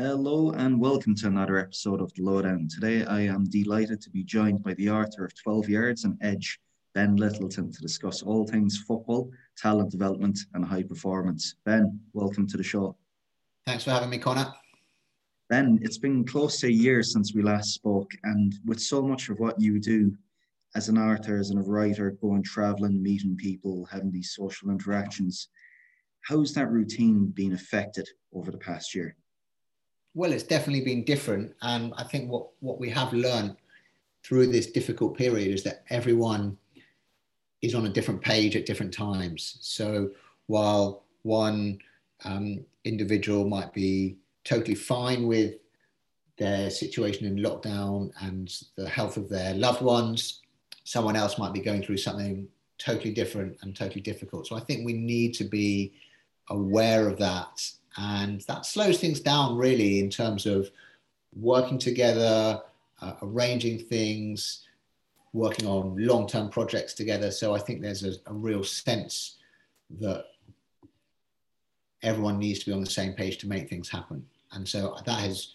Hello and welcome to another episode of The Lowdown. Today I am delighted to be joined by the author of 12 Yards and Edge, Ben Lyttleton, to discuss all things football, talent development, and high performance. Ben, welcome to the show. Thanks for having me, Connor. Ben, it's been close to a year since we last spoke, and with so much of what you do as an author, as a writer, going traveling, meeting people, having these social interactions, how's that routine been affected over the past year? Well, it's definitely been different. And I think what, what we have learned through this difficult period is that everyone is on a different page at different times. So while one um, individual might be totally fine with their situation in lockdown and the health of their loved ones, someone else might be going through something totally different and totally difficult. So I think we need to be aware of that and that slows things down really in terms of working together, uh, arranging things, working on long term projects together. So I think there's a, a real sense that everyone needs to be on the same page to make things happen. And so that has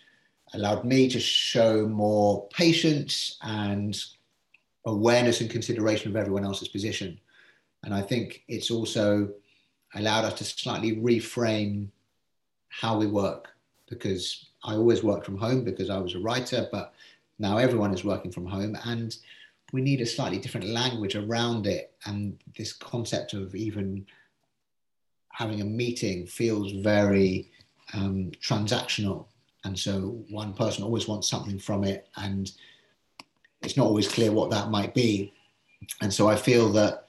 allowed me to show more patience and awareness and consideration of everyone else's position. And I think it's also allowed us to slightly reframe how we work because I always worked from home because I was a writer, but now everyone is working from home and we need a slightly different language around it. And this concept of even having a meeting feels very um, transactional. And so one person always wants something from it, and it's not always clear what that might be. And so I feel that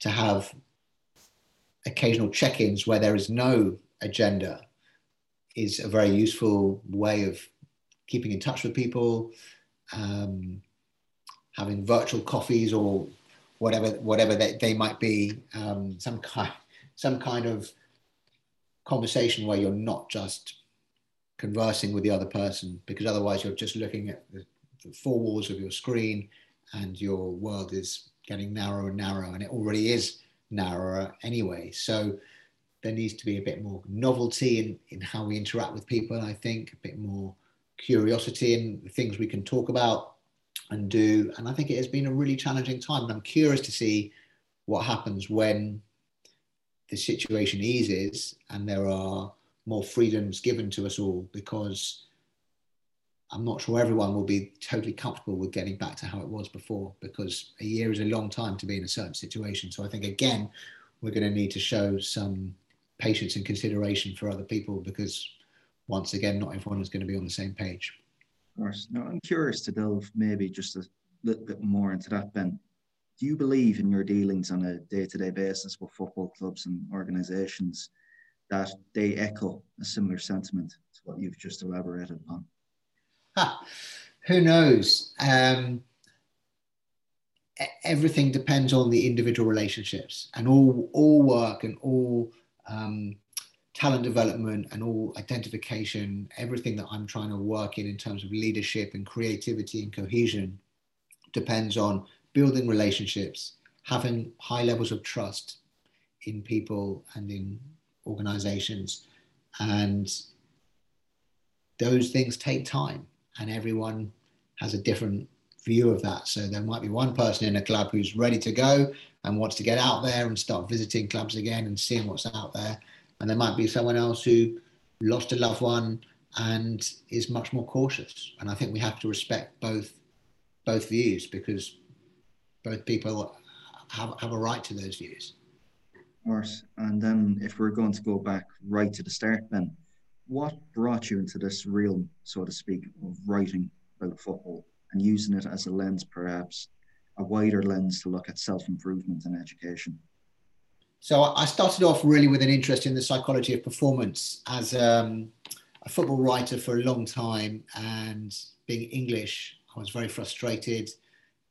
to have occasional check ins where there is no agenda is a very useful way of keeping in touch with people, um, having virtual coffees or whatever whatever they, they might be, um, some kind some kind of conversation where you're not just conversing with the other person, because otherwise you're just looking at the, the four walls of your screen and your world is getting narrower and narrower, and it already is narrower anyway. So there needs to be a bit more novelty in, in how we interact with people, I think, a bit more curiosity in the things we can talk about and do. And I think it has been a really challenging time. And I'm curious to see what happens when the situation eases and there are more freedoms given to us all because I'm not sure everyone will be totally comfortable with getting back to how it was before because a year is a long time to be in a certain situation. So I think again, we're going to need to show some patience and consideration for other people because once again, not everyone is going to be on the same page. Of course. Now, I'm curious to delve maybe just a little bit more into that, Ben. Do you believe in your dealings on a day to day basis with football clubs and organisations that they echo a similar sentiment to what you've just elaborated upon? Ha, who knows? Um, everything depends on the individual relationships and all, all work and all um, talent development and all identification, everything that I'm trying to work in in terms of leadership and creativity and cohesion depends on building relationships, having high levels of trust in people and in organizations. And those things take time, and everyone has a different view of that. So there might be one person in a club who's ready to go and wants to get out there and start visiting clubs again and seeing what's out there. And there might be someone else who lost a loved one and is much more cautious. And I think we have to respect both both views because both people have, have a right to those views. Of course. And then if we're going to go back right to the start then, what brought you into this realm, so to speak, of writing about football and using it as a lens perhaps a wider lens to look at self improvement and education? So I started off really with an interest in the psychology of performance as um, a football writer for a long time, and being English, I was very frustrated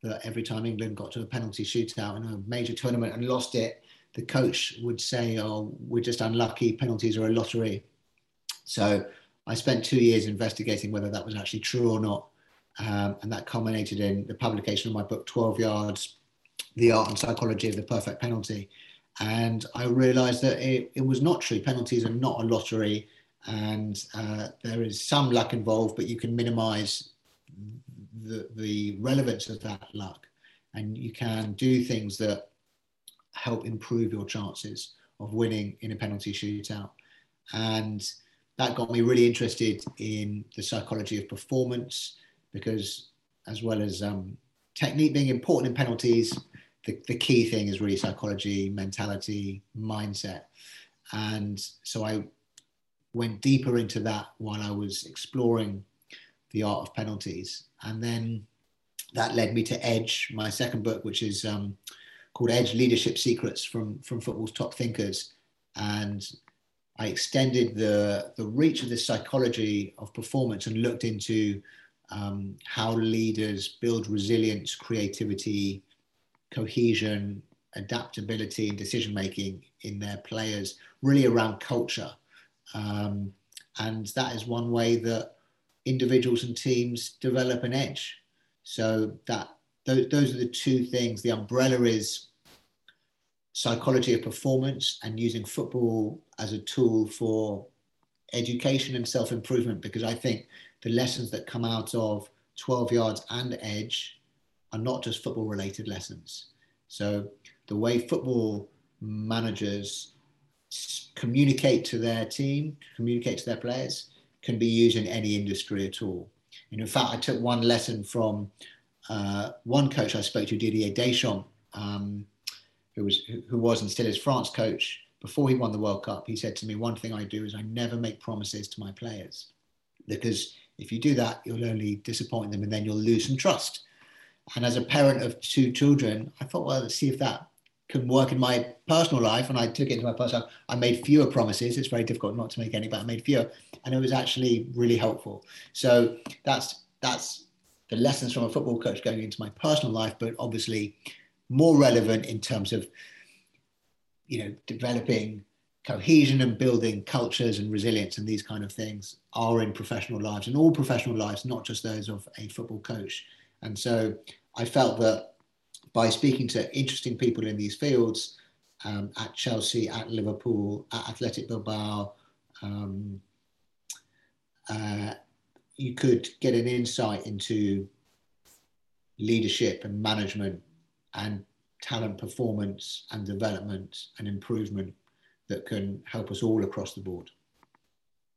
that every time England got to a penalty shootout in a major tournament and lost it, the coach would say, "Oh, we're just unlucky. Penalties are a lottery." So I spent two years investigating whether that was actually true or not. Um, and that culminated in the publication of my book, 12 Yards The Art and Psychology of the Perfect Penalty. And I realized that it, it was not true. Penalties are not a lottery. and uh, there is some luck involved, but you can minimize the, the relevance of that luck and you can do things that help improve your chances of winning in a penalty shootout. And that got me really interested in the psychology of performance because, as well as um, technique being important in penalties, the, the key thing is really psychology, mentality, mindset. And so I went deeper into that while I was exploring the art of penalties. And then that led me to Edge, my second book, which is um, called Edge Leadership Secrets from, from Football's Top Thinkers. And I extended the, the reach of this psychology of performance and looked into um, how leaders build resilience, creativity, cohesion, adaptability, and decision making in their players, really around culture. Um, and that is one way that individuals and teams develop an edge. So that those, those are the two things. The umbrella is psychology of performance and using football as a tool for education and self-improvement because I think the lessons that come out of 12 yards and edge are not just football related lessons. So the way football managers communicate to their team, communicate to their players, can be used in any industry at all. And in fact, I took one lesson from uh, one coach I spoke to, Didier Deschamps, um, who was who was and still is France coach. Before he won the World Cup, he said to me, "One thing I do is I never make promises to my players, because if you do that, you'll only disappoint them, and then you'll lose some trust." And as a parent of two children, I thought, well, let's see if that can work in my personal life. And I took it into my personal life. I made fewer promises. It's very difficult not to make any, but I made fewer. And it was actually really helpful. So that's that's the lessons from a football coach going into my personal life, but obviously more relevant in terms of you know developing cohesion and building cultures and resilience and these kind of things are in professional lives and all professional lives, not just those of a football coach. And so I felt that by speaking to interesting people in these fields um, at Chelsea, at Liverpool, at Athletic Bilbao, um, uh, you could get an insight into leadership and management and talent performance and development and improvement that can help us all across the board.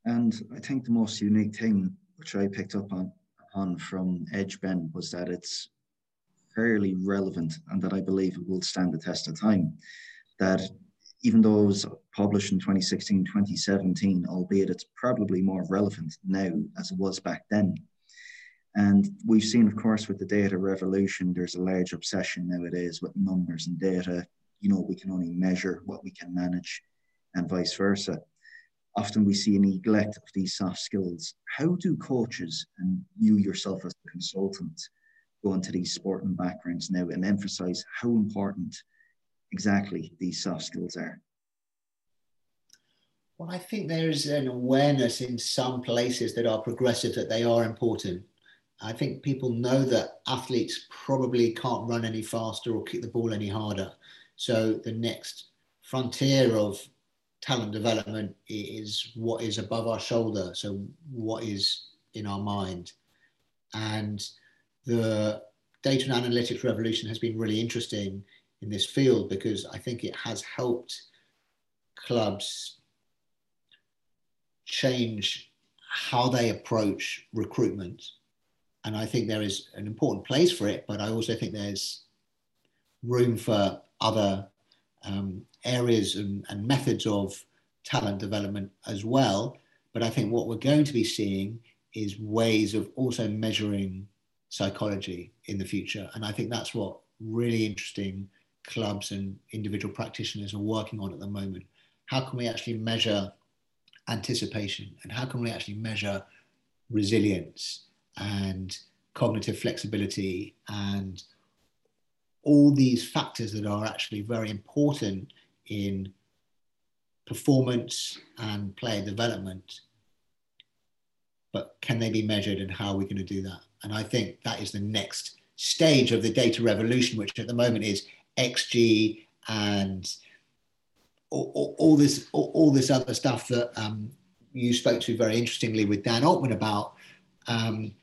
And I think the most unique thing which I picked up on, on from Edge Ben was that it's fairly relevant and that I believe it will stand the test of time. That even though it was published in 2016, 2017, albeit it's probably more relevant now as it was back then. And we've seen, of course, with the data revolution, there's a large obsession nowadays with numbers and data. You know, we can only measure what we can manage, and vice versa. Often we see a neglect of these soft skills. How do coaches and you yourself as a consultant go into these sporting backgrounds now and emphasize how important exactly these soft skills are? Well, I think there is an awareness in some places that are progressive that they are important. I think people know that athletes probably can't run any faster or kick the ball any harder. So the next frontier of talent development is what is above our shoulder. So what is in our mind. And the data and analytics revolution has been really interesting in this field because I think it has helped clubs change how they approach recruitment. And I think there is an important place for it, but I also think there's room for other um, areas and, and methods of talent development as well. But I think what we're going to be seeing is ways of also measuring psychology in the future. And I think that's what really interesting clubs and individual practitioners are working on at the moment. How can we actually measure anticipation and how can we actually measure resilience and cognitive flexibility and all these factors that are actually very important in performance and player development but can they be measured and how are we going to do that and I think that is the next stage of the data revolution, which at the moment is XG and all, all, all this all, all, this other stuff that um, you spoke to very interestingly with Dan Altman about. Um,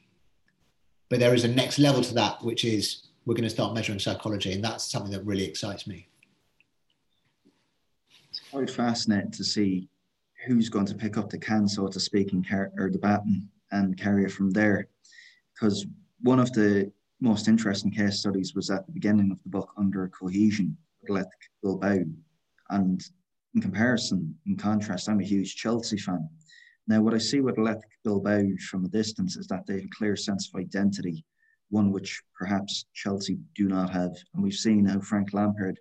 but there is a next level to that, which is we're going to start measuring psychology, and that's something that really excites me. It's quite fascinating to see who's going to pick up the can, so to speak, and car- or the baton and carry it from there. Because one of the most interesting case studies was at the beginning of the book under cohesion, Athletic Bilbao. And in comparison, in contrast, I'm a huge Chelsea fan. Now, what I see with Athletic Bilbao from a distance is that they have a clear sense of identity, one which perhaps Chelsea do not have. And we've seen how Frank Lampard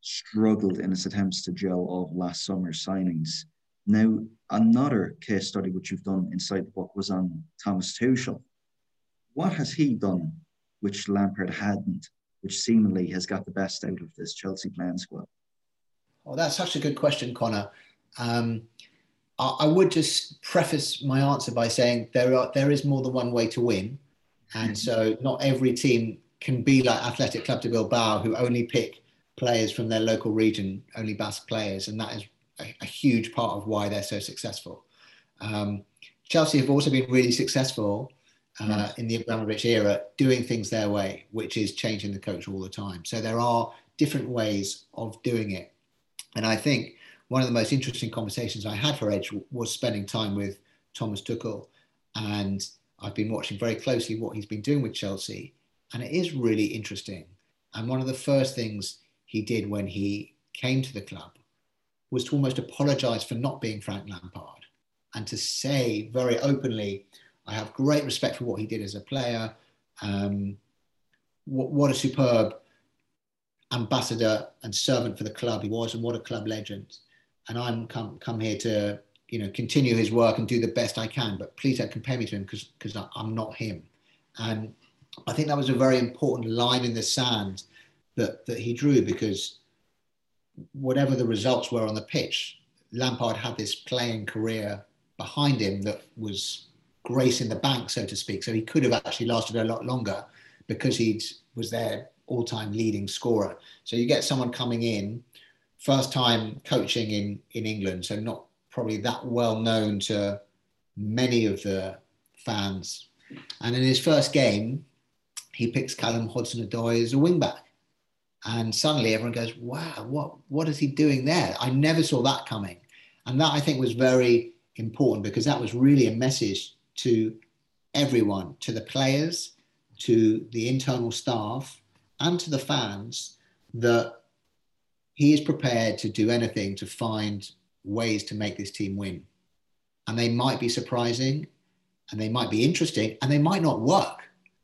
struggled in his attempts to gel of last summer's signings. Now, another case study which you've done inside the book was on Thomas Tuchel. What has he done which Lampard hadn't, which seemingly has got the best out of this Chelsea playing squad? Well, that's such a good question, Connor. Um, I, I, would just preface my answer by saying there are there is more than one way to win, and so not every team can be like Athletic Club de Bilbao, who only pick players from their local region, only Basque players, and that is a, a huge part of why they're so successful. Um, Chelsea have also been really successful uh, in the Abramovich era, doing things their way, which is changing the coach all the time. So there are different ways of doing it. And I think one of the most interesting conversations I had for Edge was spending time with Thomas Tuchel. And I've been watching very closely what he's been doing with Chelsea. And it is really interesting. And one of the first things he did when he came to the club was to almost apologize for not being Frank Lampard and to say very openly, I have great respect for what he did as a player. Um, what, what, a superb ambassador and servant for the club he was, and what a club legend. And I'm come come here to you know continue his work and do the best I can. But please don't compare me to him because because I'm not him. And I think that was a very important line in the sand that that he drew because whatever the results were on the pitch, Lampard had this playing career behind him that was grace in the bank, so to speak. So he could have actually lasted a lot longer because he was their all-time leading scorer. So you get someone coming in, first time coaching in in England, so not probably that well known to many of the fans. And in his first game, he picks Callum Hudson-Odoi as a wing back. And suddenly everyone goes, wow, what, what is he doing there? I never saw that coming. And that I think was very important because that was really a message to everyone, to the players, to the internal staff, and to the fans that he is prepared to do anything to find ways to make this team win. And they might be surprising and they might be interesting and they might not work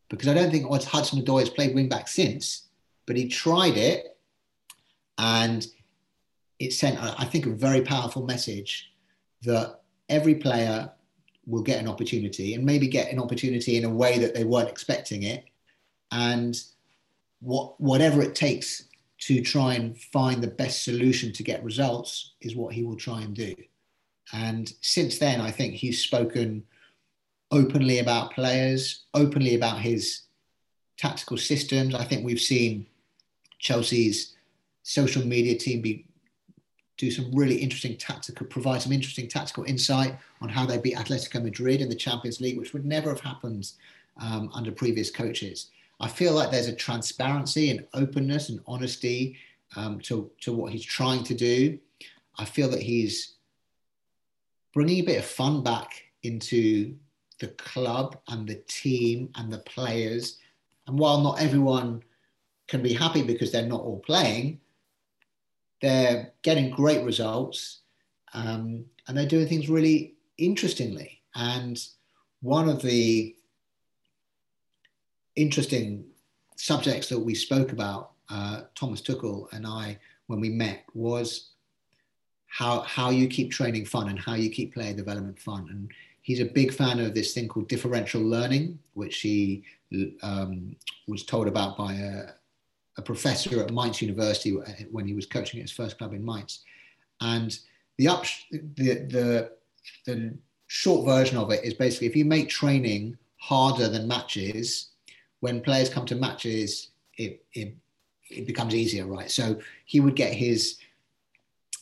because I don't think Hudson Odoi has played wing back since, but he tried it and it sent, I think, a very powerful message that every player will get an opportunity and maybe get an opportunity in a way that they weren't expecting it. And what, whatever it takes to try and find the best solution to get results is what he will try and do. And since then, I think he's spoken openly about players, openly about his tactical systems. I think we've seen Chelsea's social media team be do some really interesting tactical, provide some interesting tactical insight on how they beat Atletico Madrid in the Champions League, which would never have happened um, under previous coaches. I feel like there's a transparency and openness and honesty um, to, to what he's trying to do. I feel that he's bringing a bit of fun back into the club and the team and the players. And while not everyone can be happy because they're not all playing, they're getting great results um, and they're doing things really interestingly. And one of the interesting subjects that we spoke about, uh, Thomas Tuchel and I, when we met, was how, how you keep training fun and how you keep player development fun. And he's a big fan of this thing called differential learning, which he um, was told about by a, a professor at Mainz University when he was coaching at his first club in Mainz. And the, up, the, the, the short version of it is basically if you make training harder than matches, when players come to matches, it, it, it becomes easier, right? So he would get his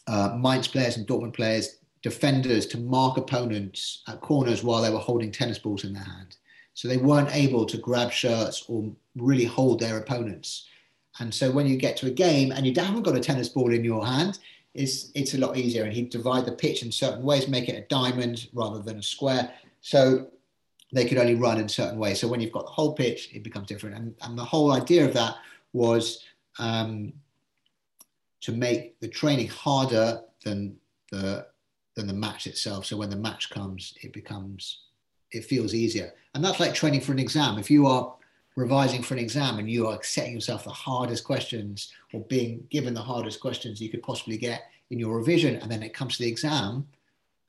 uh, Mainz players and Dortmund players defenders to mark opponents at corners while they were holding tennis balls in their hand. So they weren't able to grab shirts or really hold their opponents. And so when you get to a game and you haven't got a tennis ball in your hand, it's, it's a lot easier. And he'd divide the pitch in certain ways, make it a diamond rather than a square. So they could only run in certain ways. So when you've got the whole pitch, it becomes different. And, and the whole idea of that was um, to make the training harder than the than the match itself. So when the match comes, it becomes it feels easier. And that's like training for an exam. If you are revising for an exam and you are setting yourself the hardest questions or being given the hardest questions you could possibly get in your revision, and then it comes to the exam,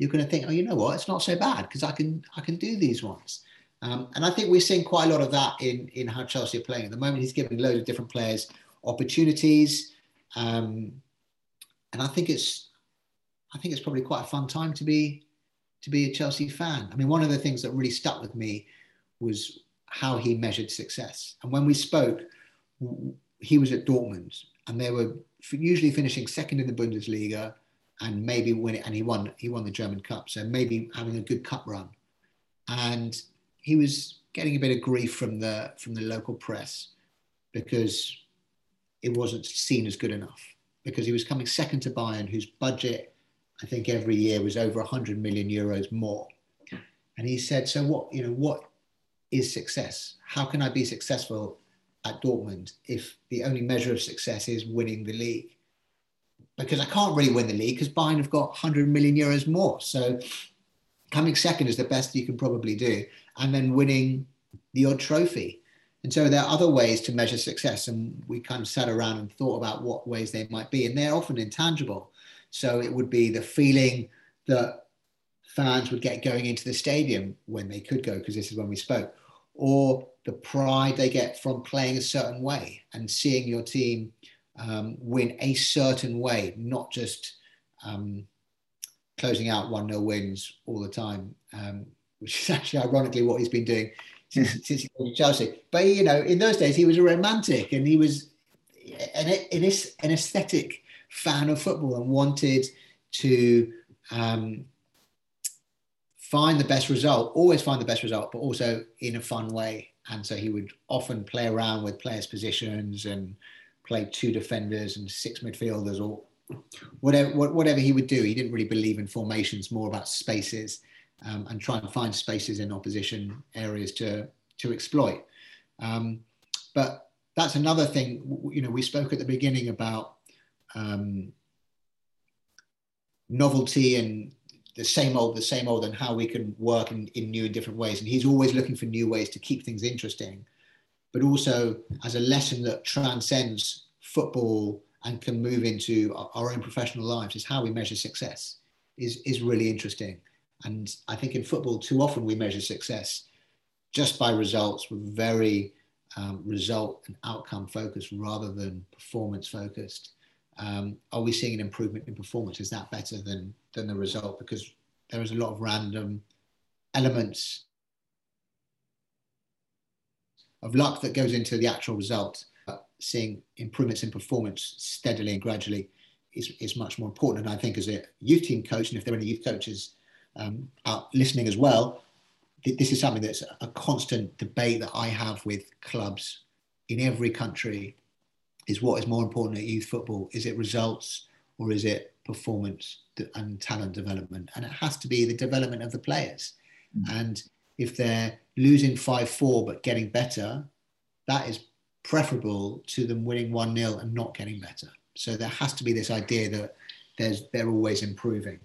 you're going to think, oh, you know what, it's not so bad because I can I can do these ones. Um, and I think we're seeing quite a lot of that in in how Chelsea are playing at the moment. He's giving loads of different players opportunities, um, and I think it's I think it's probably quite a fun time to be to be a Chelsea fan. I mean, one of the things that really stuck with me was how he measured success. And when we spoke, he was at Dortmund, and they were usually finishing second in the Bundesliga, and maybe win it. And he won. He won the German Cup, so maybe having a good cup run. And he was getting a bit of grief from the from the local press because it wasn't seen as good enough because he was coming second to Bayern, whose budget I think every year was over 100 million euros more. And he said, "So what? You know, what is success? How can I be successful at Dortmund if the only measure of success is winning the league? Because I can't really win the league because Bayern have got 100 million euros more. So coming second is the best you can probably do, and then winning the odd trophy." And so there are other ways to measure success, and we kind of sat around and thought about what ways they might be, and they're often intangible. So it would be the feeling that fans would get going into the stadium when they could go, because this is when we spoke, or the pride they get from playing a certain way and seeing your team um, win a certain way, not just um, closing out 1 0 wins all the time, um, which is actually ironically what he's been doing since, since he came to Chelsea. But, you know, in those days, he was a romantic and he was an, an, an aesthetic fan of football and wanted to um, find the best result, always find the best result, but also in a fun way. And so he would often play around with players' positions and play two defenders and six midfielders or whatever, whatever he would do. He didn't really believe in formations, more about spaces um, and try and find spaces in opposition areas to, to exploit. Um, but that's another thing, you know, we spoke at the beginning about um, novelty and the same old, the same old, and how we can work in, in new and different ways. And he's always looking for new ways to keep things interesting, but also as a lesson that transcends football and can move into our own professional lives is how we measure success is, is really interesting. And I think in football, too often we measure success just by results. We're very um, result and outcome focused rather than performance focused um, are we seeing an improvement in performance? Is that better than than the result? Because there is a lot of random elements of luck that goes into the actual result. But seeing improvements in performance steadily and gradually is, is much more important. And I think as a youth team coach, and if there are any youth coaches um, out listening as well, this is something that's a constant debate that I have with clubs in every country is what is more important at youth football? Is it results or is it performance and talent development? And it has to be the development of the players. Mm. And if they're losing 5 4 but getting better, that is preferable to them winning 1 0 and not getting better. So there has to be this idea that there's, they're always improving.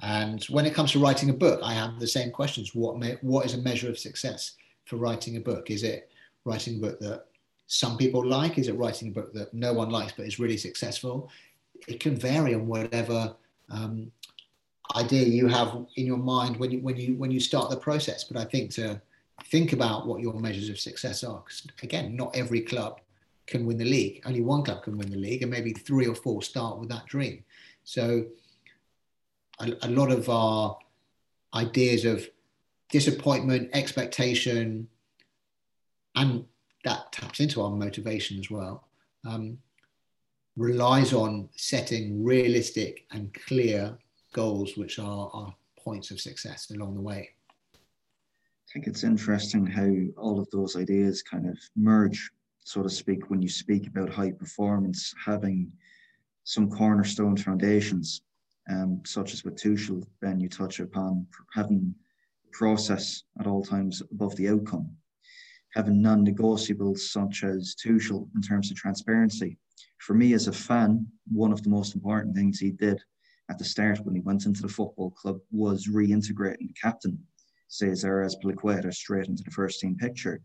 And when it comes to writing a book, I have the same questions. What, what is a measure of success for writing a book? Is it writing a book that some people like? Is it writing a book that no one likes but is really successful? It can vary on whatever um, idea you have in your mind when you when you when you start the process. But I think to think about what your measures of success are. Because again, not every club can win the league. Only one club can win the league, and maybe three or four start with that dream. So a, a lot of our ideas of disappointment, expectation, and that taps into our motivation as well, um, relies on setting realistic and clear goals which are, are points of success along the way. I think it's interesting how all of those ideas kind of merge, so to speak, when you speak about high performance, having some cornerstone foundations, um, such as with Tuchel, Ben, you touch upon having process at all times above the outcome, having non-negotiables such as Tuchel in terms of transparency. For me as a fan, one of the most important things he did at the start when he went into the football club was reintegrating the captain Cesar Azpilicueta straight into the first team picture.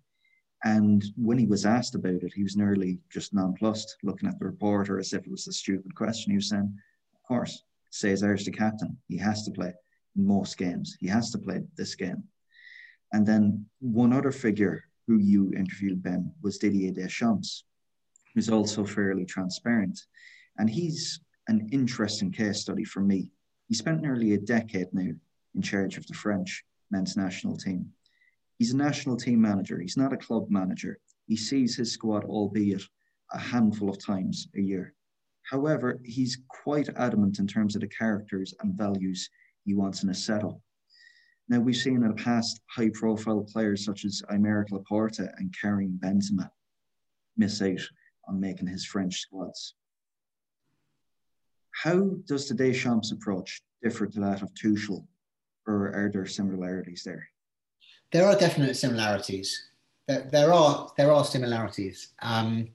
And when he was asked about it, he was nearly just nonplussed, looking at the reporter as if it was a stupid question. He was saying, Of course, Cesar's the captain. He has to play in most games. He has to play this game. And then one other figure who you interviewed, Ben, was Didier Deschamps, who's also fairly transparent. And he's an interesting case study for me. He spent nearly a decade now in charge of the French men's national team. He's a national team manager, he's not a club manager. He sees his squad, albeit a handful of times a year. However, he's quite adamant in terms of the characters and values he wants in a setup. Now, we've seen in the past high profile players such as Aymeric Laporte and Karim Benzema miss out on making his French squads. How does the Deschamps approach differ to that of Tuchel or are there similarities there? There are definite similarities. There, there are there are similarities. Um,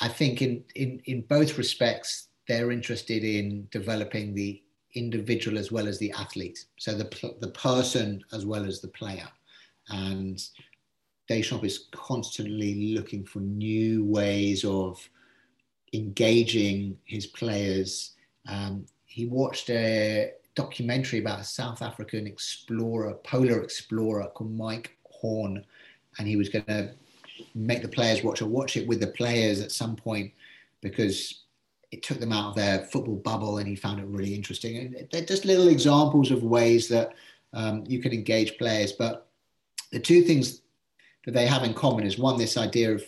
I think in, in in both respects, they're interested in developing the individual as well as the athlete. So the the person as well as the player, and Deschamps is constantly looking for new ways of engaging his players. Um, he watched a documentary about a South African explorer, polar explorer called Mike Horn, and he was going to make the players watch or watch it with the players at some point because it took them out of their football bubble and he found it really interesting. And they're just little examples of ways that um, you can engage players. But the two things that they have in common is one, this idea of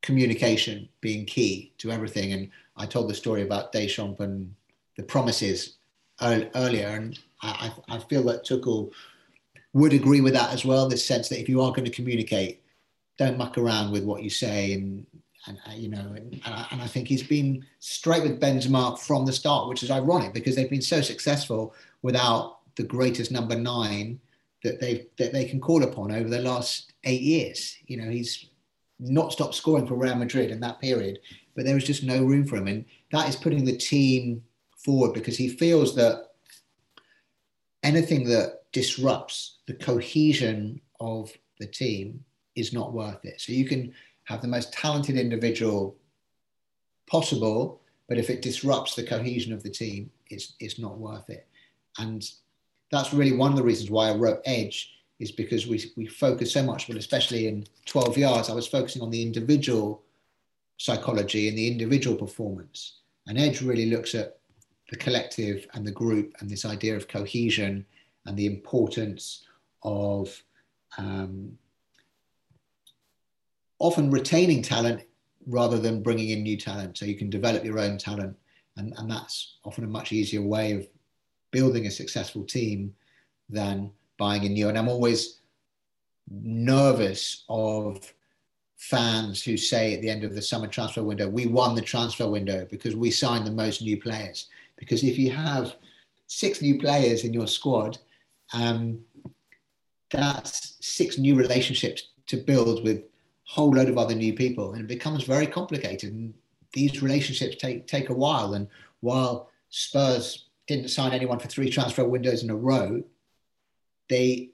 communication being key to everything. And I told the story about Deschamps and the promises earlier, and I, I feel that Tuchel would agree with that as well. This sense that if you are going to communicate, don't muck around with what you say, and and uh, you know, and, and, I, think he's been straight with Benzema from the start, which is ironic because they've been so successful without the greatest number nine that they that they can call upon over the last eight years. You know, he's not stopped scoring for Real Madrid in that period, but there was just no room for him, and that is putting the team forward because he feels that anything that disrupts the cohesion of the team is not worth it. So you can have the most talented individual possible, but if it disrupts the cohesion of the team, it's, it's not worth it. And that's really one of the reasons why I wrote Edge is because we, we focus so much, but especially in 12 yards, I was focusing on the individual psychology and the individual performance. And Edge really looks at the collective and the group and this idea of cohesion and the importance of um, often retaining talent rather than bringing in new talent. So you can develop your own talent. And, and that's often a much easier way of building a successful team than buying in new. And I'm always nervous of fans who say at the end of the summer transfer window, we won the transfer window because we signed the most new players. Because if you have six new players in your squad, um, that's six new relationships to build with a whole load of other new people, and it becomes very complicated. And these relationships take take a while. And while Spurs didn't sign anyone for three transfer windows in a row, they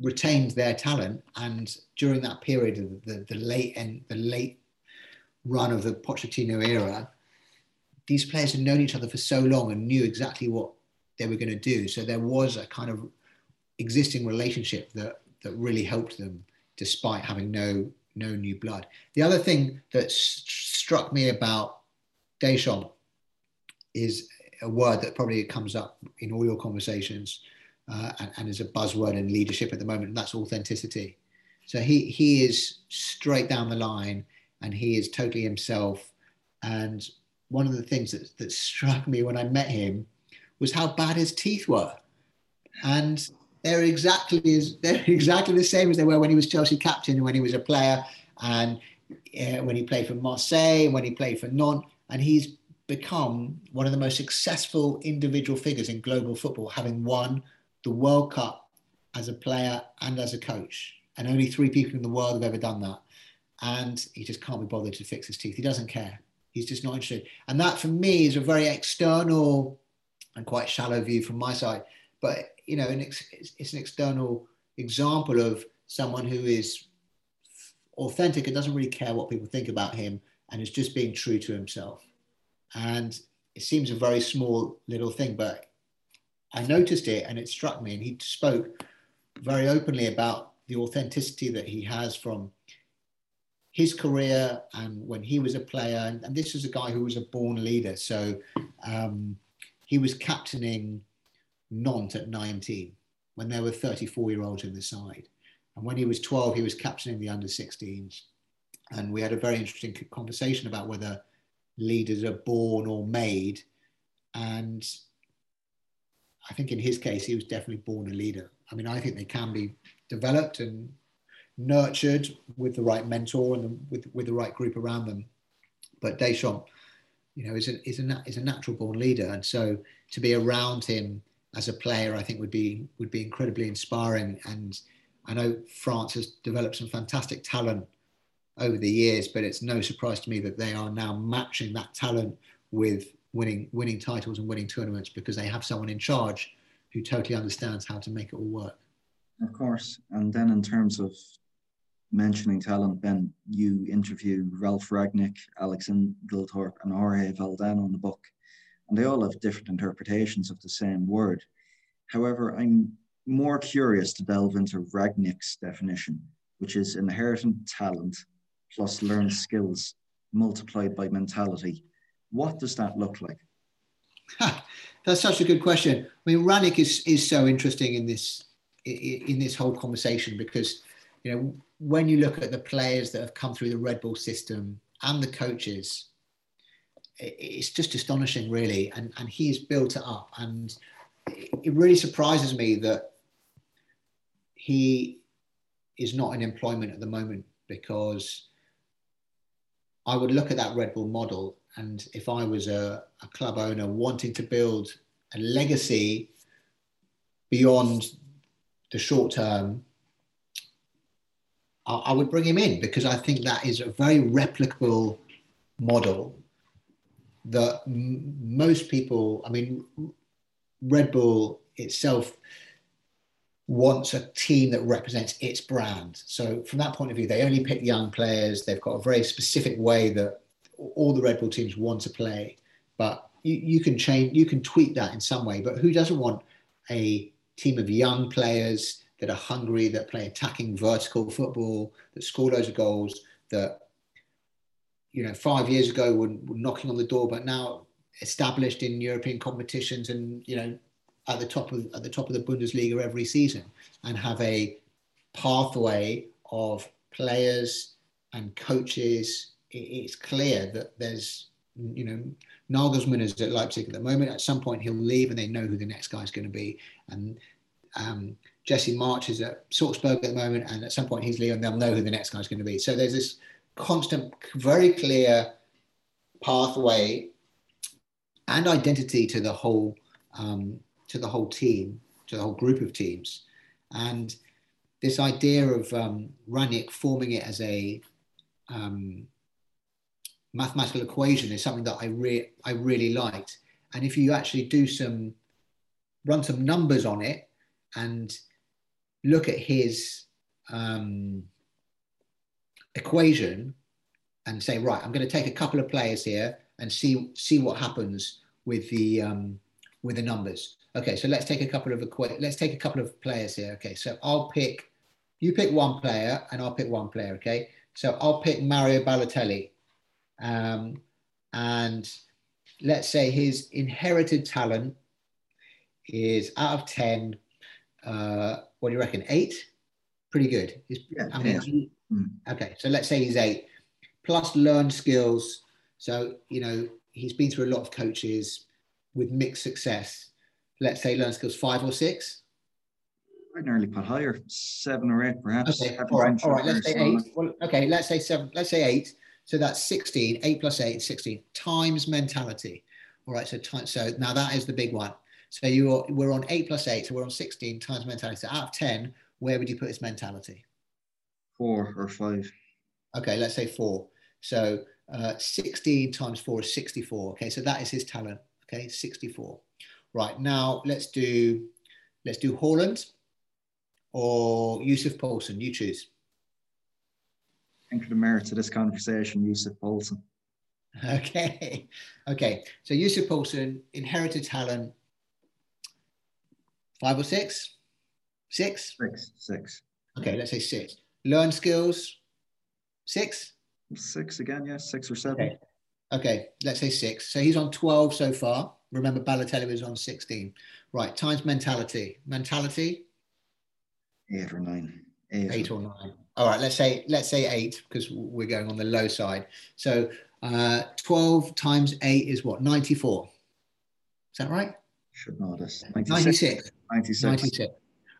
retained their talent. And during that period of the, the late and the late run of the Pochettino era, these players had known each other for so long and knew exactly what they were going to do. So there was a kind of existing relationship that that really helped them, despite having no no new blood. The other thing that struck me about Deschamps is a word that probably comes up in all your conversations uh, and, and, is a buzzword in leadership at the moment, and that's authenticity. So he he is straight down the line, and he is totally himself. And one of the things that, that struck me when I met him was how bad his teeth were. And they're exactly as they're exactly the same as they were when he was Chelsea captain and when he was a player and uh, when he played for Marseille, and when he played for Nantes, and he's become one of the most successful individual figures in global football, having won the World Cup as a player and as a coach. And only three people in the world have ever done that. And he just can't be bothered to fix his teeth. He doesn't care. He's just not interested. And that for me is a very external and quite shallow view from my side. But, you know, it's an external example of someone who is authentic and doesn't really care what people think about him and is just being true to himself. And it seems a very small little thing, but I noticed it and it struck me. And he spoke very openly about the authenticity that he has from his career and when he was a player. And, and this is a guy who was a born leader. So um, he was captaining Nantes at 19 when there were 34 year olds in the side. And when he was 12, he was captaining the under 16s. And we had a very interesting conversation about whether leaders are born or made. And I think in his case, he was definitely born a leader. I mean, I think they can be developed and nurtured with the right mentor and with, with the right group around them. But Deschamps, you know, is a, is, a, is a natural born leader. And so to be around him as a player, I think would be, would be incredibly inspiring. And I know France has developed some fantastic talent over the years, but it's no surprise to me that they are now matching that talent with winning winning titles and winning tournaments because they have someone in charge who totally understands how to make it all work. Of course, and then in terms of mentioning talent, Ben, you interview Ralf Rangnick, Alex Inglethorpe, and Jorge Valdano in the book, and they all have different interpretations of the same word. However, I'm more curious to delve into Rangnick's definition, which is inherent talent plus learned skills multiplied by mentality. What does that look like? That's such a good question. I mean, Rangnick is, is so interesting in this in this whole conversation because you know when you look at the players that have come through the Red Bull system and the coaches, it's just astonishing, really. And and he's built it up, and it really surprises me that he is not in employment at the moment because I would look at that Red Bull model, and if I was a, a club owner wanting to build a legacy beyond the short term, I, I would bring him in because I think that is a very replicable model that m- most people, I mean, Red Bull itself wants a team that represents its brand. So from that point of view, they only pick young players. They've got a very specific way that all the Red Bull teams want to play. But you, you can change, you can tweak that in some way. But who doesn't want a team of young players that are hungry, that play attacking vertical football, that score loads of goals, that you know five years ago were, were knocking on the door, but now established in European competitions and you know at the top of at the top of the Bundesliga every season and have a pathway of players and coaches. It's clear that there's you know Nagelsmann is at Leipzig at the moment. At some point he'll leave, and they know who the next guy is going to be. And um, Jesse Marsch is at Salzburg at the moment, and at some point he's leaving. They'll know who the next guy is going to be. So there's this constant, very clear pathway and identity to the whole um, to the whole team, to the whole group of teams. And this idea of um, Rangnick forming it as a um, mathematical equation is something that I, re- I really liked. And if you actually do some, run some numbers on it and look at his um, equation and say, right, I'm going to take a couple of players here and see see what happens with the um, with the numbers. Okay, so let's take a couple of let's take a couple of players here. Okay, so I'll pick you pick one player and I'll pick one player. Okay, so I'll pick Mario Balotelli, um, and let's say his inherited talent is out of ten. Uh, what do you reckon? Eight? Pretty good. Yeah, I mean. Hmm. okay, so let's say he's eight plus learned skills. So you know he's been through a lot of coaches with mixed success let's say learn skills five or six? I'd nearly put higher, seven or eight, perhaps. Okay, all right, all right. Let's say eight. Well, okay, let's say seven. Let's say eight. So that's 16. Eight plus eight, 16 times mentality. All right. So time, so now that is the big one. So you are, we're on eight plus eight. So we're on 16 times mentality. So out of 10, where would you put his mentality? Four or five. Okay, let's say four. So uh, 16 times four is 64. Okay, so that is his talent. Okay, 64. Right now, let's do let's do Haaland or Yussuf Poulsen. You choose. I think for the merits of this conversation, Yussuf Poulsen. Okay, okay. So Yussuf Poulsen inherited talent. Five or six? Six. Six. Six. Okay, let's say six. Learn skills. Six. Six again, yes, six or seven. Okay. okay, let's say six. So he's on 12 so far. Remember, Balotelli was on 16. Right, times mentality. Mentality? Eight or nine. Eight, eight or nine. All right, let's say let's say eight because we're going on the low side. So uh, 12 times eight is what? 94. Is that right? Should know this. 96. 96. 96.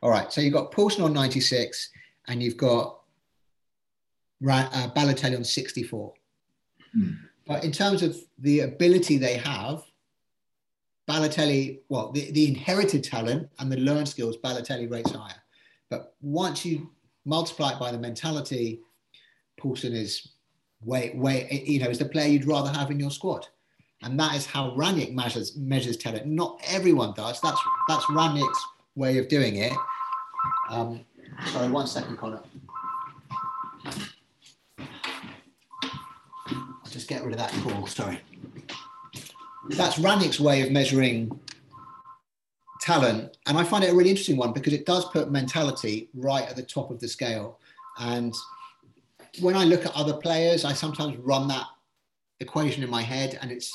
All right, so you've got Poulsen on 96 and you've got uh, Balotelli on 64. Hmm. But in terms of the ability they have, Balotelli, well, the, the inherited talent and the learned skills, Balotelli rates higher. But once you multiply it by the mentality, Poulsen is way, way, you know, is the player you'd rather have in your squad. And that is how Rangnick measures measures talent. Not everyone does. That's that's Rangnick's way of doing it. Um, sorry, one second, Connor. I'll just get rid of that call. Sorry. That's Rangnick's way of measuring talent, and I find it a really interesting one because it does put mentality right at the top of the scale. And when I look at other players, I sometimes run that equation in my head, and it's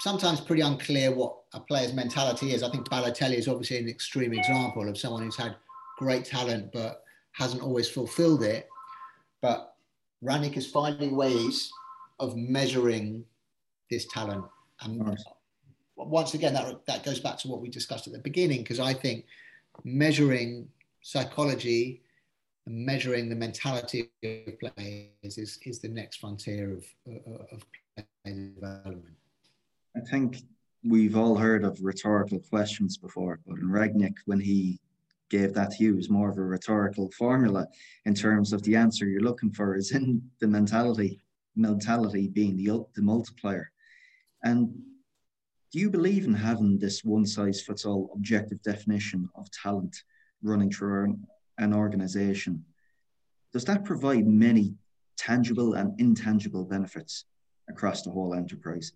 sometimes pretty unclear what a player's mentality is. I think Balotelli is obviously an extreme example of someone who's had great talent but hasn't always fulfilled it. But Rangnick is finding ways of measuring this talent. And once again, that, that goes back to what we discussed at the beginning, because I think measuring psychology and measuring the mentality of players is, is the next frontier of, of player development. I think we've all heard of rhetorical questions before, but in Rangnick, when he gave that to you, was more of a rhetorical formula in terms of the answer you're looking for is in the mentality, mentality being the, the multiplier. And do you believe in having this one size fits all objective definition of talent running through an organization? Does that provide many tangible and intangible benefits across the whole enterprise?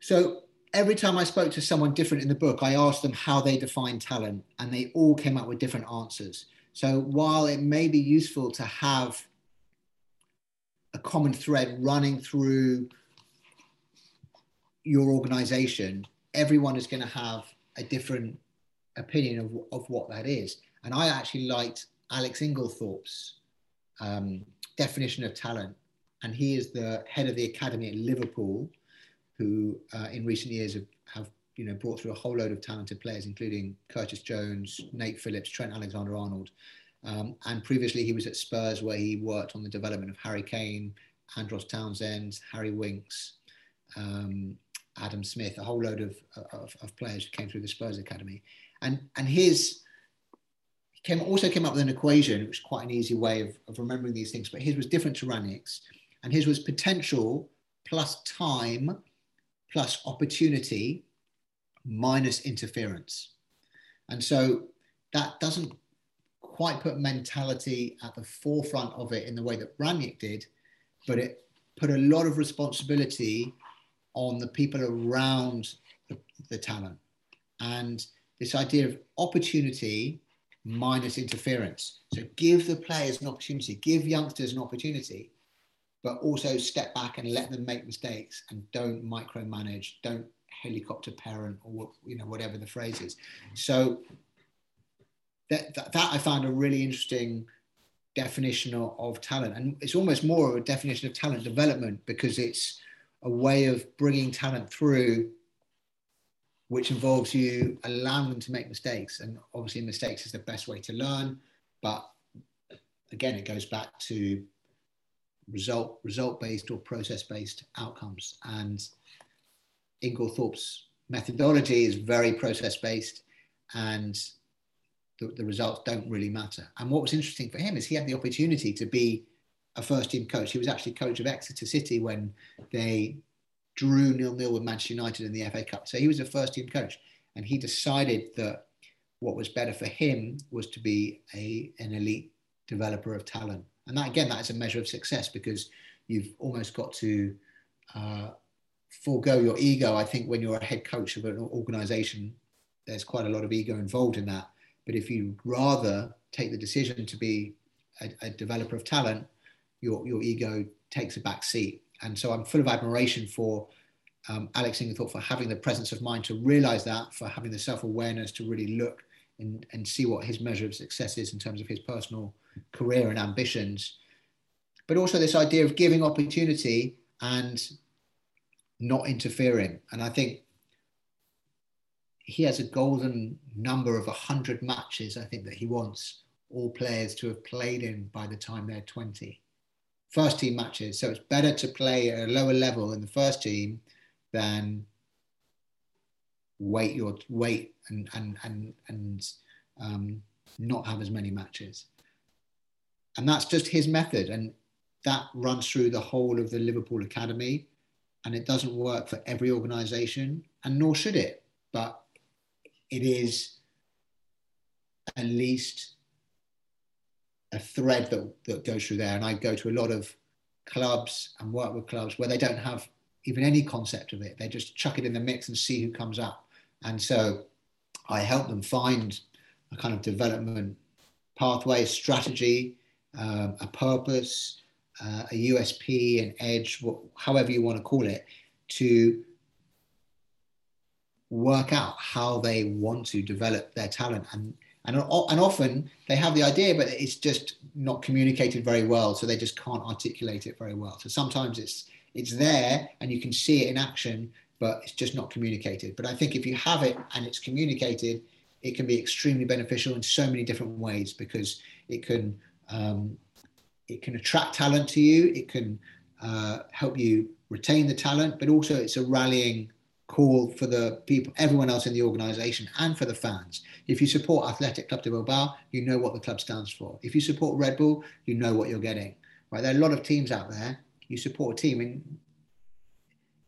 So every time I spoke to someone different in the book, I asked them how they define talent, and they all came up with different answers. So while it may be useful to have a common thread running through your organization, everyone is going to have a different opinion of, of what that is. And I actually liked Alex Inglethorpe's um, definition of talent. And he is the head of the academy at Liverpool who uh, in recent years have, have you know brought through a whole load of talented players, including Curtis Jones, Nate Phillips, Trent Alexander-Arnold. Um, and previously, he was at Spurs, where he worked on the development of Harry Kane, Andros Townsend, Harry Winks, um, Adam Smith, a whole load of, of, of, players who came through the Spurs academy. And, and his came, also came up with an equation, which is quite an easy way of, of remembering these things, but his was different to Rangnick's. And his was potential plus time plus opportunity minus interference. And so that doesn't quite put mentality at the forefront of it in the way that Rangnick did, but it put a lot of responsibility on the people around the, the talent. And this idea of opportunity minus interference. So give the players an opportunity, give youngsters an opportunity but also step back and let them make mistakes and don't micromanage, don't helicopter parent or you know whatever the phrase is. Mm-hmm. So that, that, that I found a really interesting definition of, of, talent, and it's almost more of a definition of talent development because it's a way of bringing talent through which involves you allowing them to make mistakes. And obviously, mistakes is the best way to learn. But again, it goes back to result result based or process based outcomes. And Inglethorpe's methodology is very process based, and the, the results don't really matter. And what was interesting for him is he had the opportunity to be a first team coach. He was actually coach of Exeter City when they drew nil nil with Manchester United in the FA Cup. So he was a first team coach, and he decided that what was better for him was to be a an elite developer of talent. And that again, that is a measure of success because you've almost got to uh, forego your ego. I think when you're a head coach of an organization, there's quite a lot of ego involved in that. But if you rather take the decision to be a, a developer of talent, your, your ego takes a back seat. And so I'm full of admiration for um, Alex Inglethorpe for having the presence of mind to realize that, for having the self awareness to really look and, and see what his measure of success is in terms of his personal career and ambitions. But also this idea of giving opportunity and not interfering. And I think he has a golden number of 100 matches, I think, that he wants all players to have played in by the time they're 20. First team matches. So it's better to play at a lower level in the first team than wait your wait and and and and um, not have as many matches. And that's just his method, and that runs through the whole of the Liverpool Academy and it doesn't work for every organization, and nor should it. But it is at least a thread that, that goes through there. And I go to a lot of clubs and work with clubs where they don't have even any concept of it. They just chuck it in the mix and see who comes up. And so I help them find a kind of development pathway, strategy, um, a purpose, uh, a USP, an edge, however you want to call it, to work out how they want to develop their talent. And, and, and often they have the idea, but it's just not communicated very well. So they just can't articulate it very well. So sometimes it's, it's there and you can see it in action, but it's just not communicated. But I think if you have it and it's communicated, it can be extremely beneficial in so many different ways because it can um, it can attract talent to you. It can uh, help you retain the talent, but also it's a rallying call for the people, everyone else in the organization and for the fans. If you support Athletic Club de Bilbao, you know what the club stands for. If you support Red Bull, you know what you're getting. Right? There are a lot of teams out there. You support a team and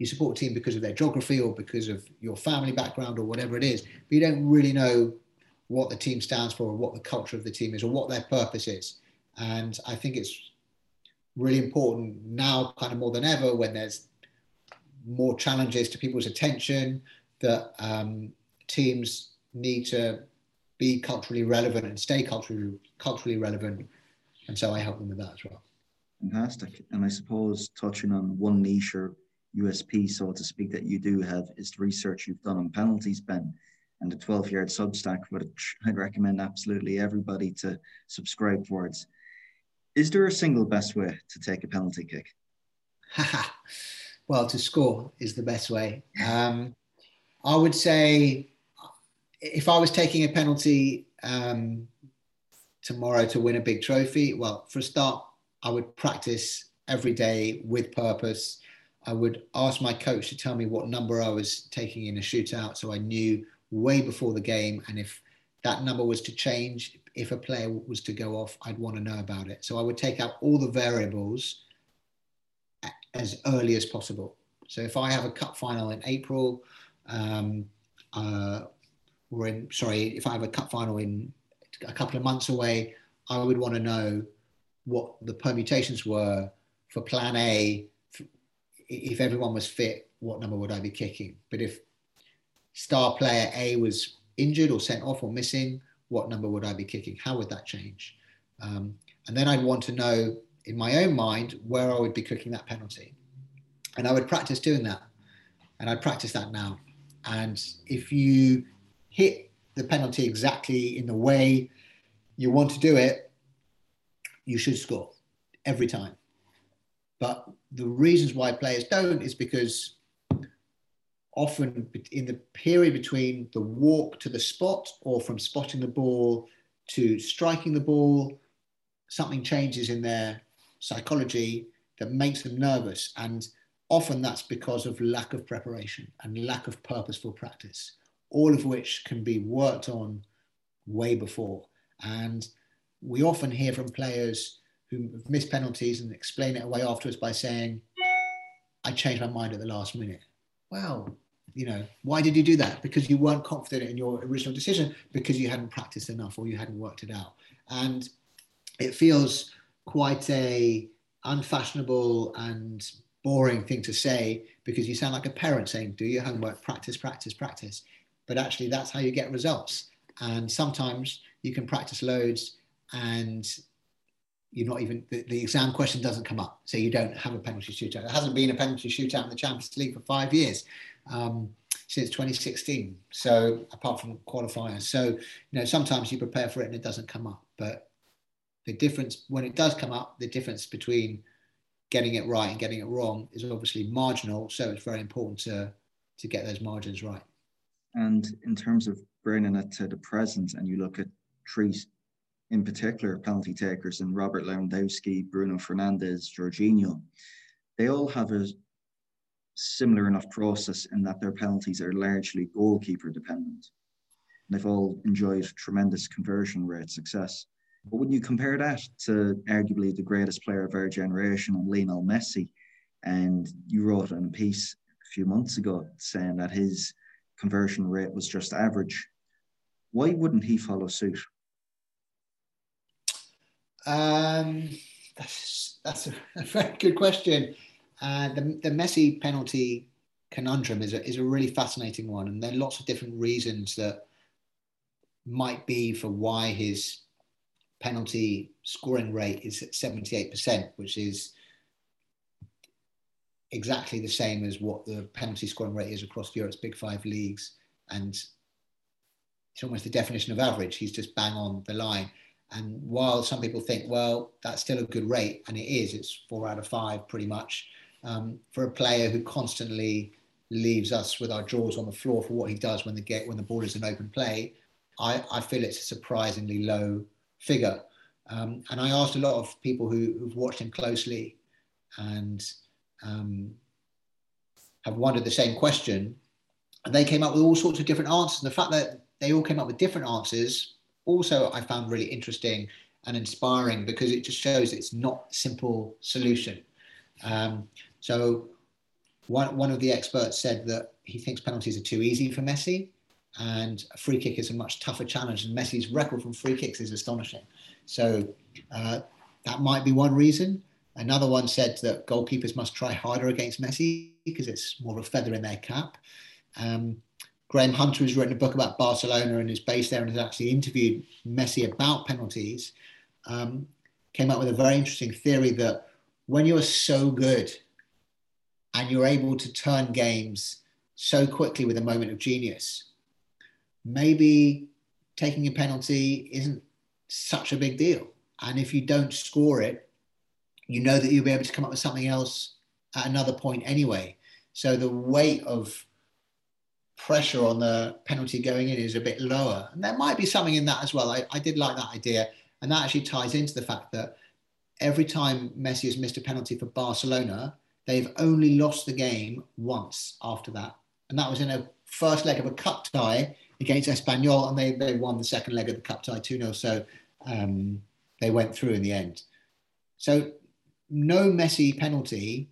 you support a team because of their geography or because of your family background or whatever it is, but you don't really know what the team stands for or what the culture of the team is or what their purpose is. And I think it's really important now, kind of more than ever, when there's more challenges to people's attention, that um, teams need to be culturally relevant and stay culturally culturally relevant. And so I help them with that as well. Fantastic. And I suppose touching on one niche or USP, so to speak, that you do have is the research you've done on penalties, Ben and the 12 yard substack, which I'd recommend absolutely everybody to subscribe towards. Is there a single best way to take a penalty kick? well, to score is the best way. Um, I would say if I was taking a penalty um, tomorrow to win a big trophy, well, for a start, I would practice every day with purpose. I would ask my coach to tell me what number I was taking in a shootout so I knew way before the game. And if that number was to change, if a player was to go off, I'd want to know about it. So I would take out all the variables as early as possible. So if I have a cup final in April, um, uh, or in sorry, if I have a cup final in a couple of months away, I would want to know what the permutations were for Plan A. If everyone was fit, what number would I be kicking? But if star player A was injured or sent off or missing, what number would I be kicking? How would that change? Um, and then I'd want to know in my own mind where I would be kicking that penalty. And I would practice doing that. And I practice that now. And if you hit the penalty exactly in the way you want to do it, you should score every time. But the reasons why players don't is because often in the period between the walk to the spot or from spotting the ball to striking the ball, something changes in their psychology that makes them nervous. And often that's because of lack of preparation and lack of purposeful practice, all of which can be worked on way before. And we often hear from players who miss penalties and explain it away afterwards by saying, I changed my mind at the last minute. Well, you know, why did you do that? Because you weren't confident in your original decision because you hadn't practiced enough or you hadn't worked it out. And it feels quite a unfashionable and boring thing to say because you sound like a parent saying, do your homework, practice, practice, practice. But actually, that's how you get results. And sometimes you can practice loads and you're not even, the, the exam question doesn't come up. So you don't have a penalty shootout. There hasn't been a penalty shootout in the Champions League for five years. Um, since 2016. So apart from qualifiers, so you know sometimes you prepare for it and it doesn't come up. But the difference when it does come up, the difference between getting it right and getting it wrong is obviously marginal. So it's very important to to get those margins right. And in terms of bringing it to the present, and you look at three in particular penalty takers and Robert Lewandowski, Bruno Fernandes, Jorginho, they all have a similar enough process in that their penalties are largely goalkeeper dependent. And they've all enjoyed tremendous conversion rate success. But when you compare that to arguably the greatest player of our generation, Lionel Messi, and you wrote in a piece a few months ago saying that his conversion rate was just average, why wouldn't he follow suit? Um, that's that's a, very good question. Uh, the, the Messi penalty conundrum is a, is a really fascinating one, and there are lots of different reasons that might be for why his penalty scoring rate is at 78%, which is exactly the same as what the penalty scoring rate is across Europe's big five leagues. And it's almost the definition of average. He's just bang on the line. And while some people think, well, that's still a good rate, and it is, it's four out of five pretty much, um, for a player who constantly leaves us with our jaws on the floor for what he does when the get when the ball is in open play, I, I feel it's a surprisingly low figure. Um, and I asked a lot of people who, who've watched him closely and um, have wondered the same question, and they came up with all sorts of different answers. And the fact that they all came up with different answers also I found really interesting and inspiring because it just shows it's not simple solution. Um, so one, one of the experts said that he thinks penalties are too easy for Messi and a free kick is a much tougher challenge and Messi's record from free kicks is astonishing. So uh, that might be one reason. Another one said that goalkeepers must try harder against Messi because it's more of a feather in their cap. Um, Graham Hunter has written a book about Barcelona and is based there and has actually interviewed Messi about penalties. Um, came up with a very interesting theory that when you're so good and you're able to turn games so quickly with a moment of genius, maybe taking a penalty isn't such a big deal. And if you don't score it, you know that you'll be able to come up with something else at another point anyway. So the weight of pressure on the penalty going in is a bit lower. And there might be something in that as well. I, I did like that idea. And that actually ties into the fact that every time Messi has missed a penalty for Barcelona, they've only lost the game once after that. And that was in a first leg of a cup tie against Espanyol, and they, they won the second leg of the cup tie 2 0. So um, they went through in the end. So no Messi penalty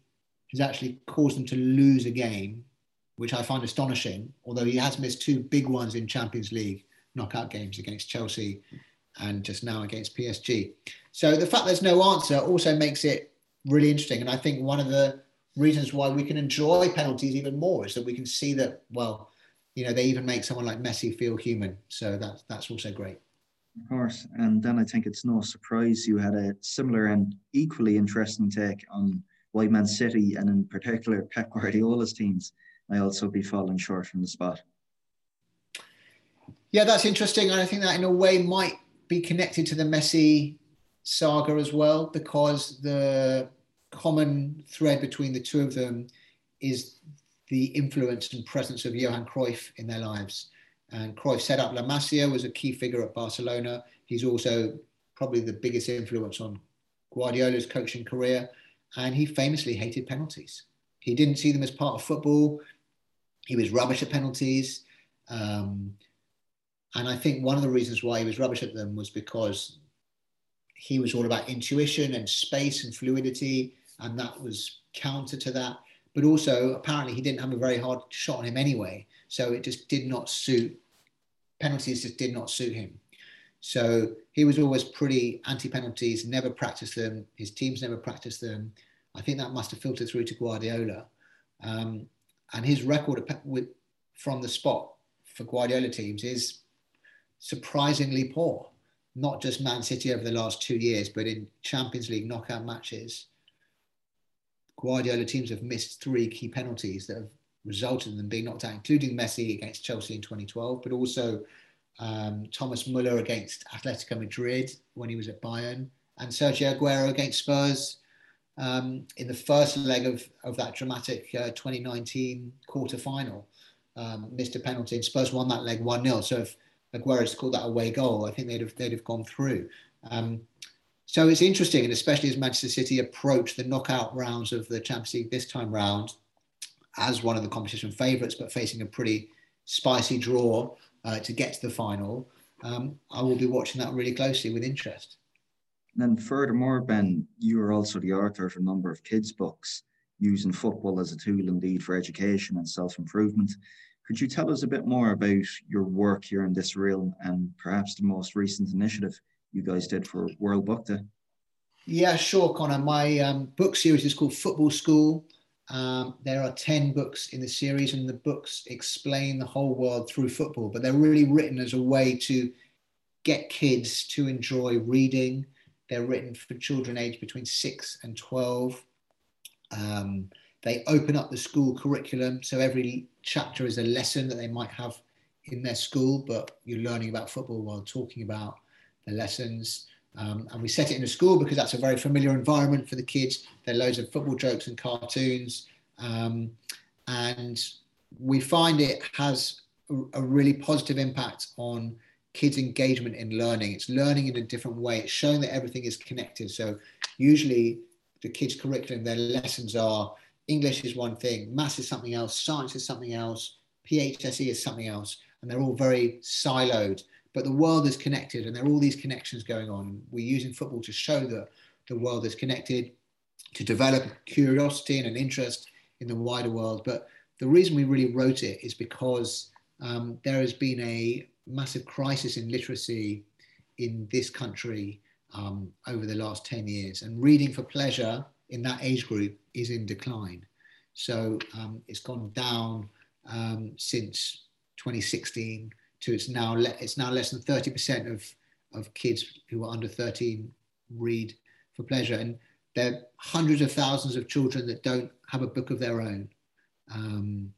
has actually caused them to lose a game, which I find astonishing, although he has missed two big ones in Champions League knockout games against Chelsea and just now against PSG. So the fact there's no answer also makes it really interesting. And I think one of the reasons why we can enjoy penalties even more is that we can see that, well, you know, they even make someone like Messi feel human. So that's that's also great. Of course. And then I think it's no surprise you had a similar and equally interesting take on why Man City and in particular Pep Guardiola's teams may also be falling short from the spot. Yeah, that's interesting. And I think that in a way might be connected to the Messi saga as well, because the common thread between the two of them is the influence and presence of Johan Cruyff in their lives. And Cruyff set up La Masia, was a key figure at Barcelona. He's also probably the biggest influence on Guardiola's coaching career. And he famously hated penalties. He didn't see them as part of football. He was rubbish at penalties. Um, and I think one of the reasons why he was rubbish at them was because he was all about intuition and space and fluidity, and that was counter to that. But also, apparently, he didn't have a very hard shot on him anyway, so it just did not suit. Penalties just did not suit him. So he was always pretty anti penalties, never practiced them. His teams never practiced them. I think that must have filtered through to Guardiola. Um, and his record with, from the spot for Guardiola teams is surprisingly poor. Not just Man City over the last two years, but in Champions League knockout matches, Guardiola teams have missed three key penalties that have resulted in them being knocked out, including Messi against Chelsea in 2012, but also um, Thomas Muller against Atletico Madrid when he was at Bayern, and Sergio Aguero against Spurs um, in the first leg of, of that dramatic uh, 2019 quarter final. Um, missed a penalty and Spurs won that leg 1 0. So if Aguero scored that away goal, I think they'd have, they'd have gone through. Um, so it's interesting, and especially as Manchester City approach the knockout rounds of the Champions League this time round as one of the competition favourites, but facing a pretty spicy draw uh, to get to the final. Um, I will be watching that really closely with interest. And then, furthermore, Ben, you are also the author of a number of kids' books using football as a tool indeed for education and self improvement. Could you tell us a bit more about your work here in this realm and perhaps the most recent initiative you guys did for World Book Day? Yeah, sure, Connor. My um, book series is called Football School um, there are 10 books in the series, and the books explain the whole world through football, but they're really written as a way to get kids to enjoy reading. They're written for children aged between 6 and 12. Um, they open up the school curriculum, so every chapter is a lesson that they might have in their school, but you're learning about football while talking about the lessons. Um, and we set it in a school because that's a very familiar environment for the kids. There are loads of football jokes and cartoons. Um, and we find it has a, a, really positive impact on kids' engagement in learning. It's learning in a different way. It's showing that everything is connected. So usually the kids' curriculum, their lessons are English is one thing, maths is something else, science is something else, PHSE is something else. And they're all very siloed but the world is connected and there are all these connections going on. We're using football to show that the world is connected, to develop curiosity and an interest in the wider world. But the reason we really wrote it is because um, there has been a massive crisis in literacy in this country um, over the last 10 years. And reading for pleasure in that age group is in decline. So um, it's gone down um, since 2016 to it's now it's now less than 30% of of kids who are under 13 read for pleasure and there are hundreds of thousands of children that don't have a book of their own um,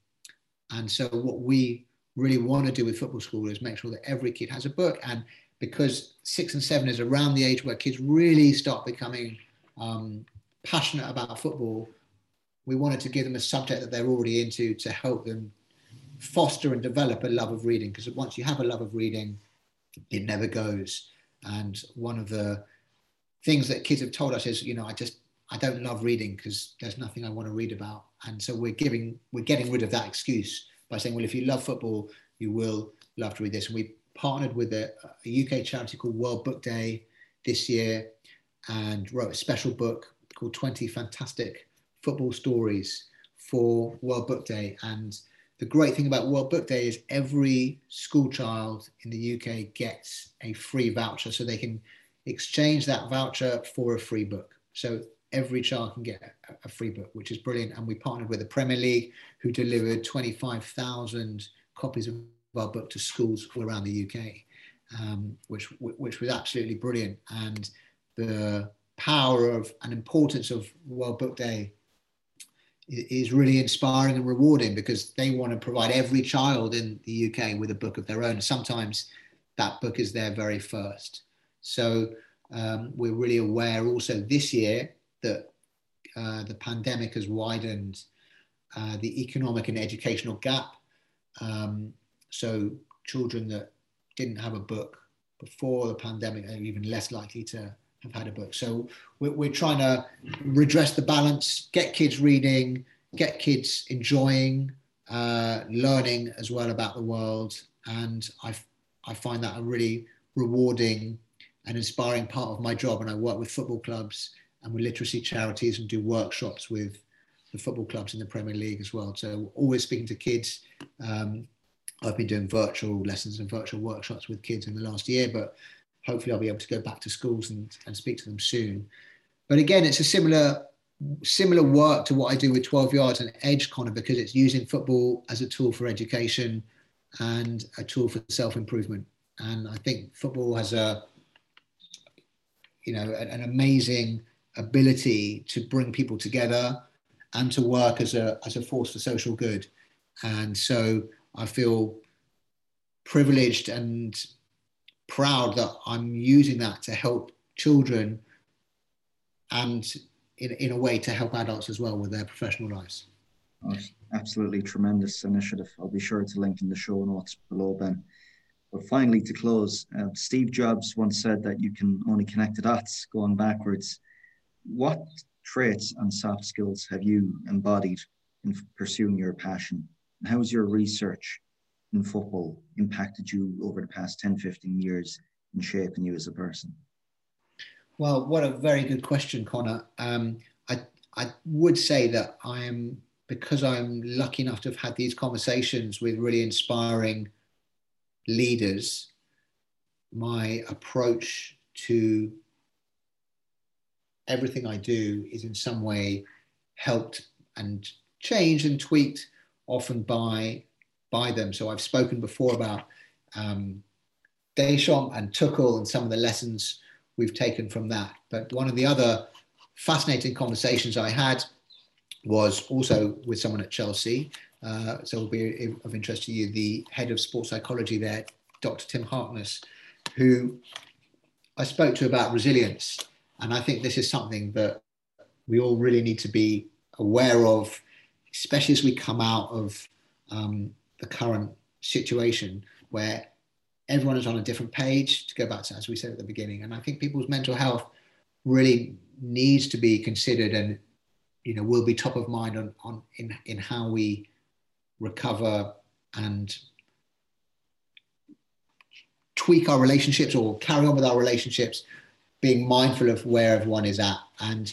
and so what we really want to do with football school is make sure that every kid has a book and because six and seven is around the age where kids really start becoming um, passionate about football we wanted to give them a subject that they're already into to help them foster and develop a love of reading because once you have a love of reading, it never goes. And one of the things that kids have told us is, you know, I just I don't love reading because there's nothing I want to read about. And so we're giving we're getting rid of that excuse by saying, well, if you love football, you will love to read this. And we partnered with a, a UK charity called World Book Day this year and wrote a special book called 20 Fantastic Football Stories for World Book Day. And the great thing about World Book Day is every school child in the UK gets a free voucher so they can exchange that voucher for a free book. So every child can get a free book, which is brilliant. And we partnered with the Premier League, who delivered 25,000 copies of our book to schools all around the UK, um, which, which was absolutely brilliant. And the power of and importance of World Book Day is really inspiring and rewarding because they want to provide every child in the UK with a book of their own. Sometimes that book is their very first. So um, we're really aware also this year that uh, the pandemic has widened uh, the economic and educational gap. Um, so children that didn't have a book before the pandemic are even less likely to have had a book. So we're, we're trying to redress the balance, get kids reading, get kids enjoying, uh, learning as well about the world. And I, I find that a really rewarding and inspiring part of my job. And I work with football clubs and with literacy charities and do workshops with the football clubs in the Premier League as well. So always speaking to kids. Um, I've been doing virtual lessons and virtual workshops with kids in the last year, but hopefully I'll be able to go back to schools and, and speak to them soon. But again, it's a similar similar work to what I do with 12 yards and edge Connor because it's using football as a tool for education and a tool for self-improvement. And I think football has a you know an, an amazing ability to bring people together and to work as a as a force for social good. And so I feel privileged and proud that I'm using that to help children and in, in a way to help adults as well with their professional lives. Absolutely tremendous initiative. I'll be sure to link in the show notes below, Ben. But finally, to close, uh, Steve Jobs once said that you can only connect the dots going backwards. What traits and soft skills have you embodied in pursuing your passion? And how has your research in football impacted you over the past 10, 15 years in shaping you as a person? Well, what a very good question, Connor. Um, I, I would say that I am, because I'm lucky enough to have had these conversations with really inspiring leaders, my approach to everything I do is in some way helped and changed and tweaked often by by them. So I've spoken before about um, Deschamps and Tuchel and some of the lessons we've taken from that. But one of the other fascinating conversations I had was also with someone at Chelsea. Uh, so it'll be of interest to you, the head of sports psychology there, Dr. Tim Harkness, who I spoke to about resilience. And I think this is something that we all really need to be aware of, especially as we come out of um, the current situation where everyone is on a different page, to go back to as we said at the beginning. And I think people's mental health really needs to be considered and you know will be top of mind on, on in, in how we recover and tweak our relationships or carry on with our relationships being mindful of where everyone is at. And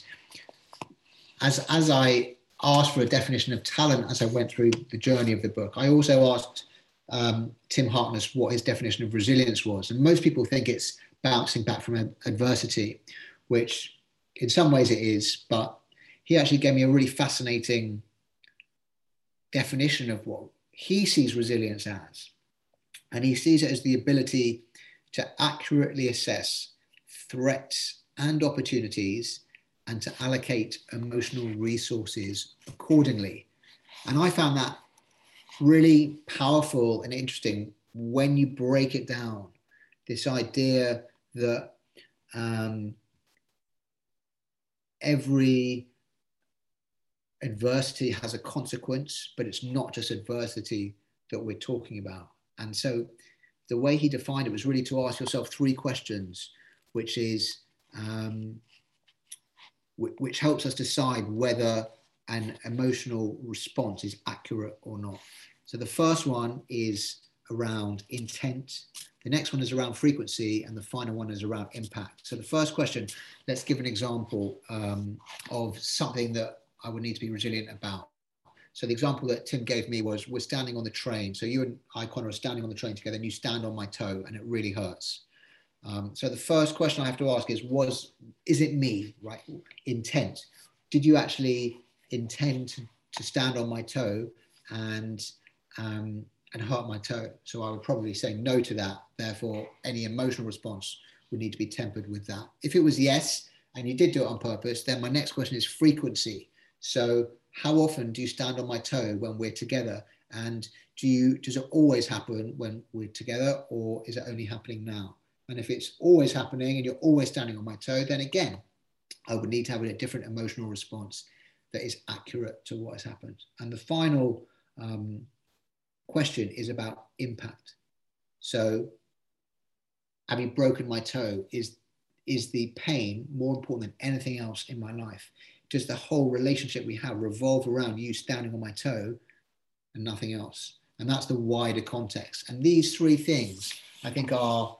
as, as I asked for a definition of talent as I went through the journey of the book, I also asked um, Tim Harkness what his definition of resilience was. And most people think it's bouncing back from adversity, which in some ways it is, but he actually gave me a really fascinating definition of what he sees resilience as. And he sees it as the ability to accurately assess threats and opportunities and to allocate emotional resources accordingly. And I found that really powerful and interesting when you break it down. This idea that um, every adversity has a consequence, but it's not just adversity that we're talking about. And so the way he defined it was really to ask yourself three questions which is um, which helps us decide whether an emotional response is accurate or not. So the first one is around intent. The next one is around frequency, and the final one is around impact. So the first question, let's give an example um, of something that I would need to be resilient about. So the example that Tim gave me was we're standing on the train. So you and I, Connor, are standing on the train together, and you stand on my toe, and it really hurts. Um, so the first question I have to ask is, was is it me, right? Intent. Did you actually intend to, to stand on my toe and um, and hurt my toe? So I would probably say no to that. Therefore, any emotional response would need to be tempered with that. If it was yes, and you did do it on purpose, then my next question is frequency. So how often do you stand on my toe when we're together? And do you does it always happen when we're together, or is it only happening now? And if it's always happening and you're always standing on my toe, then again, I would need to have a different emotional response that is accurate to what has happened. And the final um, question is about impact. So, having broken my toe, is is the pain more important than anything else in my life? Does the whole relationship we have revolve around you standing on my toe and nothing else? And that's the wider context. And these three things, I think, are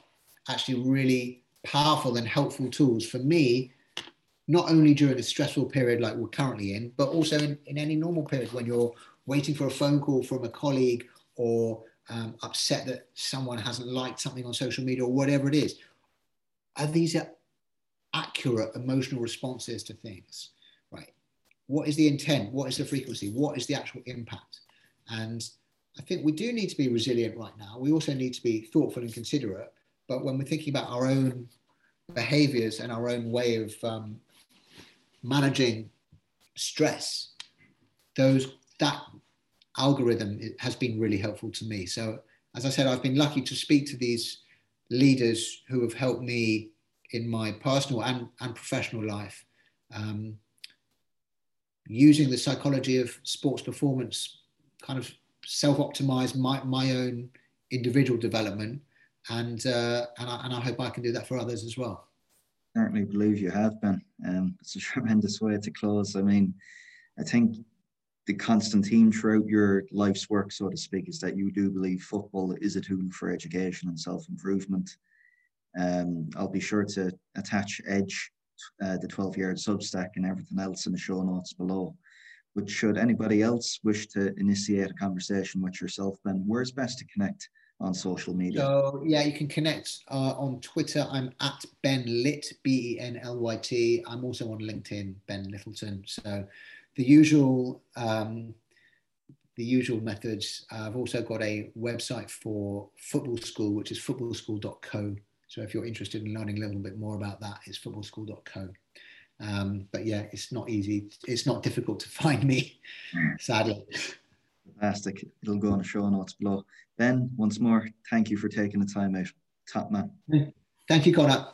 actually really powerful and helpful tools for me, not only during a stressful period like we're currently in, but also in, in any normal period when you're waiting for a phone call from a colleague or um, upset that someone hasn't liked something on social media or whatever it is. Are these accurate emotional responses to things, right? What is the intent? What is the frequency? What is the actual impact? And I think we do need to be resilient right now. We also need to be thoughtful and considerate. But when we're thinking about our own behaviors and our own way of um, managing stress, those that algorithm has been really helpful to me. So as I said, I've been lucky to speak to these leaders who have helped me in my personal and, and professional life. Um, using the psychology of sports performance, kind of self-optimize my, my own individual development, and uh, and, I, and I hope I can do that for others as well. Certainly believe you have been. Um, it's a tremendous way to close. I mean, I think the constant theme throughout your life's work, so to speak, is that you do believe football is a tool for education and self improvement. Um, I'll be sure to attach Edge, uh, the 12 yard substack, and everything else in the show notes below. But should anybody else wish to initiate a conversation with yourself, then where's best to connect on social media? So, yeah, you can connect uh, on Twitter. I'm at Ben Lit, B E N L Y T. I'm also on LinkedIn, Ben Lyttleton. So, the usual. Um, the usual methods. I've also got a website for football school, which is footballschool.co. So if you're interested in learning a little bit more about that, it's footballschool.co. Um, but yeah, it's not easy. It's not difficult to find me, sadly. Fantastic. It'll go on the show notes below. Ben, once more, thank you for taking the time out. Top man. Thank you, Connor.